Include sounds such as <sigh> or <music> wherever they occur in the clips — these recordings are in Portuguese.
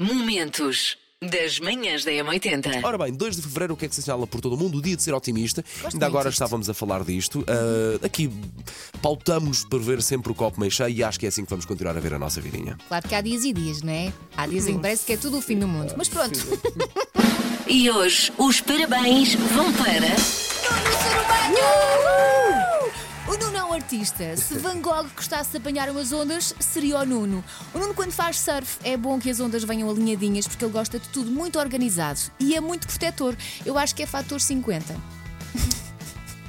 Momentos das manhãs da M80. Ora bem, 2 de fevereiro, o que é que se assinala por todo o mundo? O dia de ser otimista. Ainda agora estávamos a falar disto. Uh, aqui pautamos por ver sempre o copo meio cheio e acho que é assim que vamos continuar a ver a nossa vidinha. Claro que há dias e dias, não é? Há dias em que parece que é tudo o fim do mundo. Mas pronto. E hoje os parabéns vão para. O Nuno é um artista. Se Van Gogh gostasse de apanhar umas ondas, seria o Nuno. O Nuno, quando faz surf, é bom que as ondas venham alinhadinhas porque ele gosta de tudo muito organizado e é muito protetor. Eu acho que é fator 50.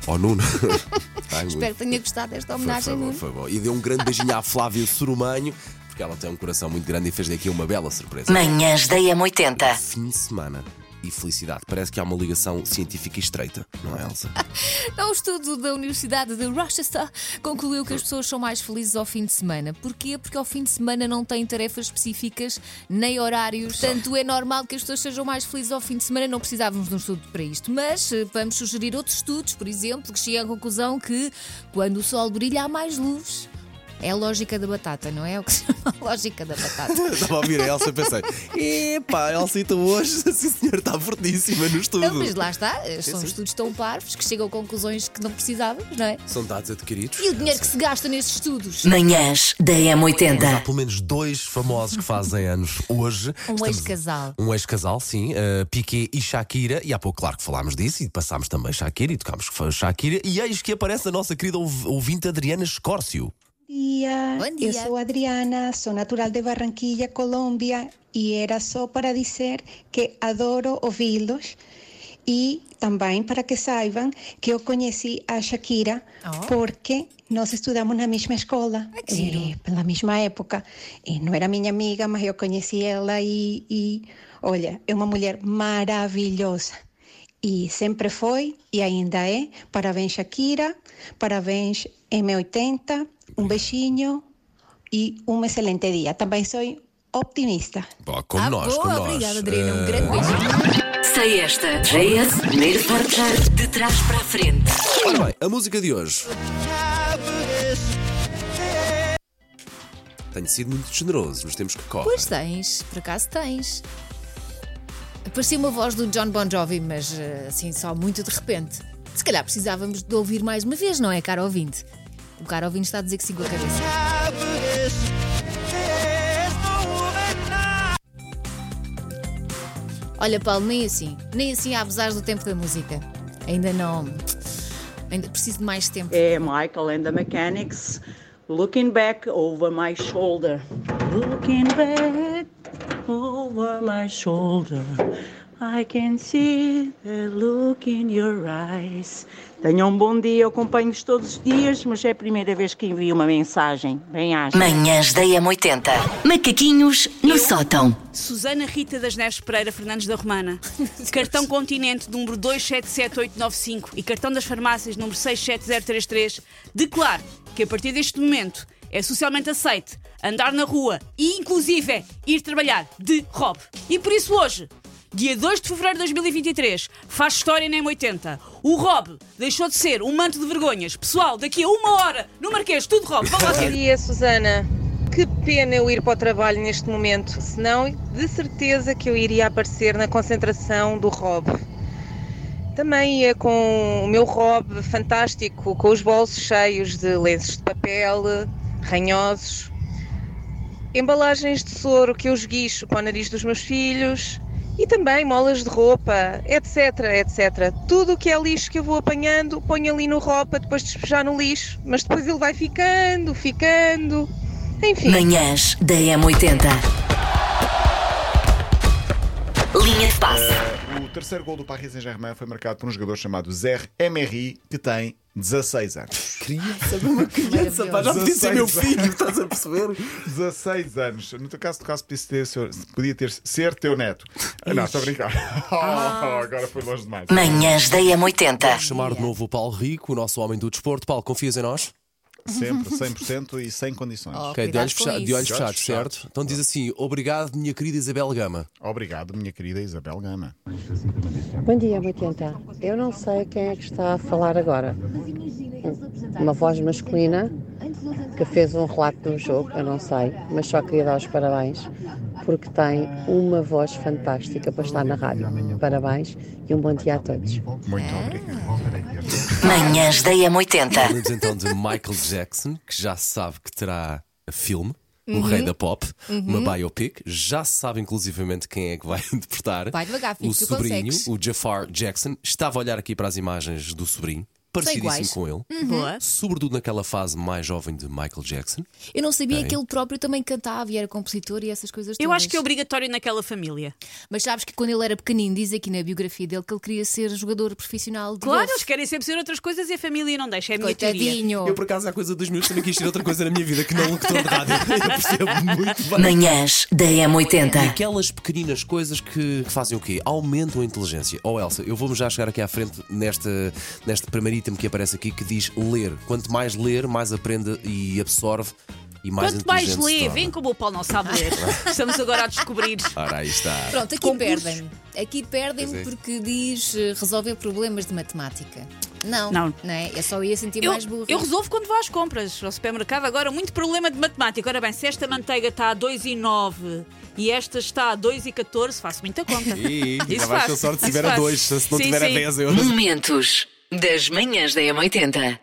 Oh, Nuno. <laughs> Ai, Espero que tenha gostado desta foi, homenagem, foi, bom, Nuno. foi bom. E deu um grande beijinho à Flávia Sorumanho, porque ela tem um coração muito grande e fez daqui uma bela surpresa. Manhãs da M80. Fim de semana e felicidade. Parece que há uma ligação científica estreita, não é, Elsa? <laughs> É um estudo da Universidade de Rochester concluiu que as pessoas são mais felizes ao fim de semana. Porquê? Porque ao fim de semana não têm tarefas específicas nem horários. Portanto, é normal que as pessoas sejam mais felizes ao fim de semana. Não precisávamos de um estudo para isto. Mas eh, vamos sugerir outros estudos, por exemplo, que chegam à conclusão que quando o sol brilha há mais luz. É a lógica da batata, não é? É o que se chama a lógica da batata. <laughs> Estava a ouvir a Elsa e pensei: epá, Elsa, então hoje, <laughs> sim senhor, está fortíssima no estudo. Não, mas lá está, são sim. estudos tão parvos que chegam a conclusões que não precisávamos, não é? São dados adquiridos. E o dinheiro que se gasta nesses estudos? Manhãs da Há M80. pelo menos dois famosos que fazem anos hoje. <laughs> Um ex-casal. Um ex-casal, sim, uh, Piqué e Shakira. E há pouco, claro que falámos disso e passámos também Shakira e tocámos que foi Shakira. E eis que aparece a nossa querida ouv- ouvinte Adriana Escórcio. Dia. Bom dia. Eu sou Adriana, sou natural de Barranquilla, Colômbia, e era só para dizer que adoro ouvi-los e também para que saibam que eu conheci a Shakira Oh. porque nós estudamos na mesma escola, Ai, que giro. eh, pela mesma época. E não era minha amiga, mas eu conheci ela e, e olha, é uma mulher maravilhosa. E sempre foi e ainda é. Parabéns, Shakira. Parabéns, M80. Um beijinho e um excelente dia. Também sou optimista. Bom, como ah, nós, boa, como nós. obrigada, Adriana. Um Uh, grande beijo. Sei esta. JS, primeiro portar de trás para a frente. Ora bem, a música de hoje. Tenho sido muito generoso nos tempos que correm. Pois tens, por acaso tens. Parecia uma voz do John Bon Jovi, mas eh, assim só muito de repente. Se calhar precisávamos de ouvir mais uma vez, não é, caro ouvinte? O caro ouvinte está a dizer que sim com a cabeça. Olha, Paulo, nem assim. Nem assim abusar do tempo da música. Ainda não. Ainda preciso de mais tempo. É Michael and the Mechanics. Looking back over my shoulder. Looking back over my shoulder. I can see the look in your eyes. Tenham um bom dia, eu acompanho-vos todos os dias, mas é a primeira vez que envio uma mensagem. Bem-aja. Manhãs da M80. Macaquinhos no sótão. Susana Rita das Neves Pereira Fernandes da Romana. Cartão Continente número 277895 e cartão das farmácias número 67033 declaro que a partir deste momento é socialmente aceite andar na rua e inclusive ir trabalhar de rob. E por isso hoje, dia 2 de fevereiro de 2023, faz história na M80. O Rob deixou de ser um manto de vergonhas. Pessoal, daqui a uma hora no Marquês, tudo Rob. Bom dia, Susana. Que pena eu ir para o trabalho neste momento, senão de certeza que eu iria aparecer na concentração do Rob. Também ia com o meu Rob fantástico, com os bolsos cheios de lenços de papel, ranhosos, embalagens de soro que eu esguicho para o nariz dos meus filhos e também molas de roupa, etc, etc. Tudo o que é lixo que eu vou apanhando, ponho ali no roupa depois de despejar no lixo, mas depois ele vai ficando, ficando. Enfim. Manhãs da M80. Linha de passe. O terceiro gol do Paris Saint-Germain foi marcado por um jogador chamado Zer Emery, que tem 16 anos. Saber <laughs> uma criança, pá, já podia ser meu filho, estás a perceber? 16 anos. No teu caso, no caso podia ter, podia ter ser teu neto. Ah, Não, estou a brincar. <laughs> Oh, agora foi longe demais. Manhãs da M80. Chamar de novo o Paulo Rico, o nosso homem do desporto. Paulo, confias em nós? Sempre, 100% e sem condições. Oh, Ok, de olhos, fecha- de olhos fechados, fechados. certo? Então diz assim: obrigado, minha querida Isabel Gama. Obrigado, minha querida Isabel Gama. Bom dia, 80. Eu não sei quem é que está a falar agora. Uma voz masculina que fez um relato de um jogo, eu não sei, mas só queria dar os parabéns porque tem uma voz fantástica para estar na rádio. Parabéns e um bom dia a todos. Muito obrigado. Manhãs da M80. Falamos então de Michael Jackson, que já se sabe que terá filme. O Rei da Pop, uma biopic. Já se sabe, inclusivamente, quem é que vai <laughs> interpretar. Vai devagar, filho, o sobrinho, consegues. o Jafar Jackson. Estava a olhar aqui para as imagens do sobrinho, parecidíssimo com ele. Boa. Sobretudo naquela fase mais jovem de Michael Jackson. Eu não sabia Tem. que ele próprio também cantava e era compositor e essas coisas todas. Eu acho que é obrigatório naquela família. Mas sabes que quando ele era pequenino, diz aqui na biografia dele que ele queria ser jogador profissional de Claro, golfe. eles querem sempre ser outras coisas e a família não deixa. É a minha teoria. Coitadinho. Eu, por acaso, há coisa dos meus, também quis ter outra coisa na minha vida que não locutor de rádio. <laughs> Eu percebo muito bem. Manhãs da E M80. aquelas pequeninas coisas que, que fazem o quê? Aumentam a inteligência. Oh Elsa, eu vou-me já chegar aqui à frente nesta, neste primeiro item que aparece aqui que diz ler. Quanto mais ler, mais aprende e absorve e mais Quanto mais lê, vem como o Paulo não sabe ler. <laughs> Estamos agora a descobrir. Ora, aí está. Pronto, aqui perdem-me. Aqui perdem-me é. porque diz eh, resolver problemas de matemática. Não, Não. é? Eu só ia sentir Eu, mais burro. eu resolvo quando vou às compras ao supermercado. Agora, muito problema de matemática. Ora bem, se esta manteiga está a 2,9 e esta está a 2,14, faço muita conta. E Isso já vais ter sorte se tiver a faço. 2, se não Sim, tiver a sim. 10 euros. Momentos das manhãs da M80.